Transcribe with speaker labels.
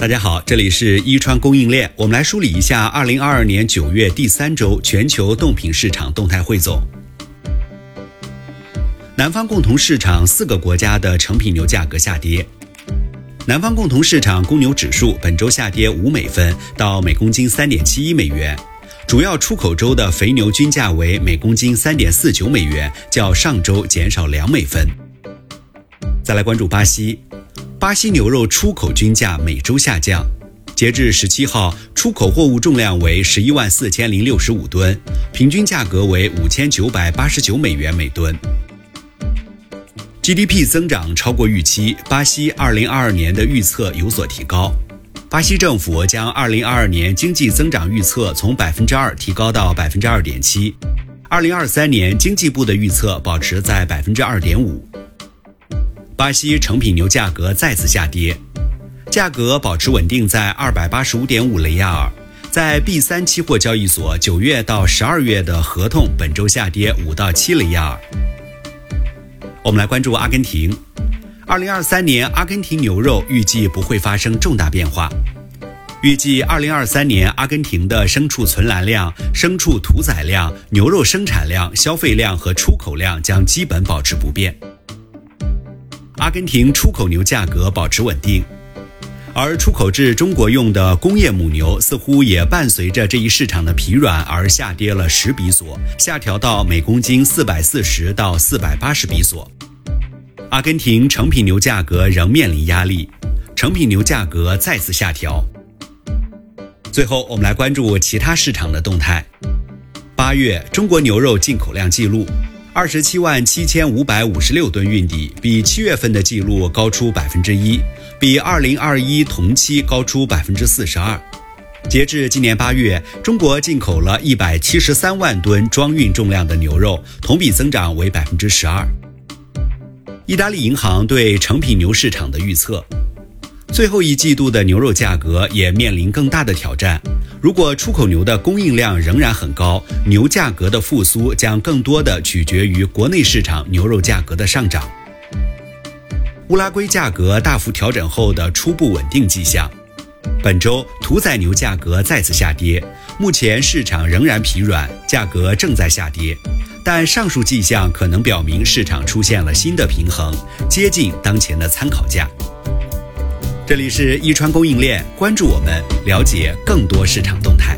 Speaker 1: 大家好，这里是一川供应链，我们来梳理一下二零二二年九月第三周全球冻品市场动态汇总。南方共同市场四个国家的成品牛价格下跌。南方共同市场公牛指数本周下跌五美分，到每公斤三点七一美元。主要出口州的肥牛均价为每公斤三点四九美元，较上周减少两美分。再来关注巴西。巴西牛肉出口均价每周下降，截至十七号，出口货物重量为十一万四千零六十五吨，平均价格为五千九百八十九美元每吨。GDP 增长超过预期，巴西二零二二年的预测有所提高。巴西政府将二零二二年经济增长预测从百分之二提高到百分之二点七，二零二三年经济部的预测保持在百分之二点五。巴西成品牛价格再次下跌，价格保持稳定在二百八十五点五雷亚尔。在 B 三期货交易所，九月到十二月的合同本周下跌五到七雷亚尔。我们来关注阿根廷，二零二三年阿根廷牛肉预计不会发生重大变化，预计二零二三年阿根廷的牲畜存栏量、牲畜屠宰量、牛肉生产量、消费量和出口量将基本保持不变。阿根廷出口牛价格保持稳定，而出口至中国用的工业母牛似乎也伴随着这一市场的疲软而下跌了十比索，下调到每公斤四百四十到四百八十比索。阿根廷成品牛价格仍面临压力，成品牛价格再次下调。最后，我们来关注其他市场的动态。八月中国牛肉进口量记录。二十七万七千五百五十六吨运抵，比七月份的记录高出百分之一，比二零二一同期高出百分之四十二。截至今年八月，中国进口了一百七十三万吨装运重量的牛肉，同比增长为百分之十二。意大利银行对成品牛市场的预测。最后一季度的牛肉价格也面临更大的挑战。如果出口牛的供应量仍然很高，牛价格的复苏将更多的取决于国内市场牛肉价格的上涨。乌拉圭价格大幅调整后的初步稳定迹象。本周屠宰牛价格再次下跌，目前市场仍然疲软，价格正在下跌，但上述迹象可能表明市场出现了新的平衡，接近当前的参考价。这里是一川供应链，关注我们，了解更多市场动态。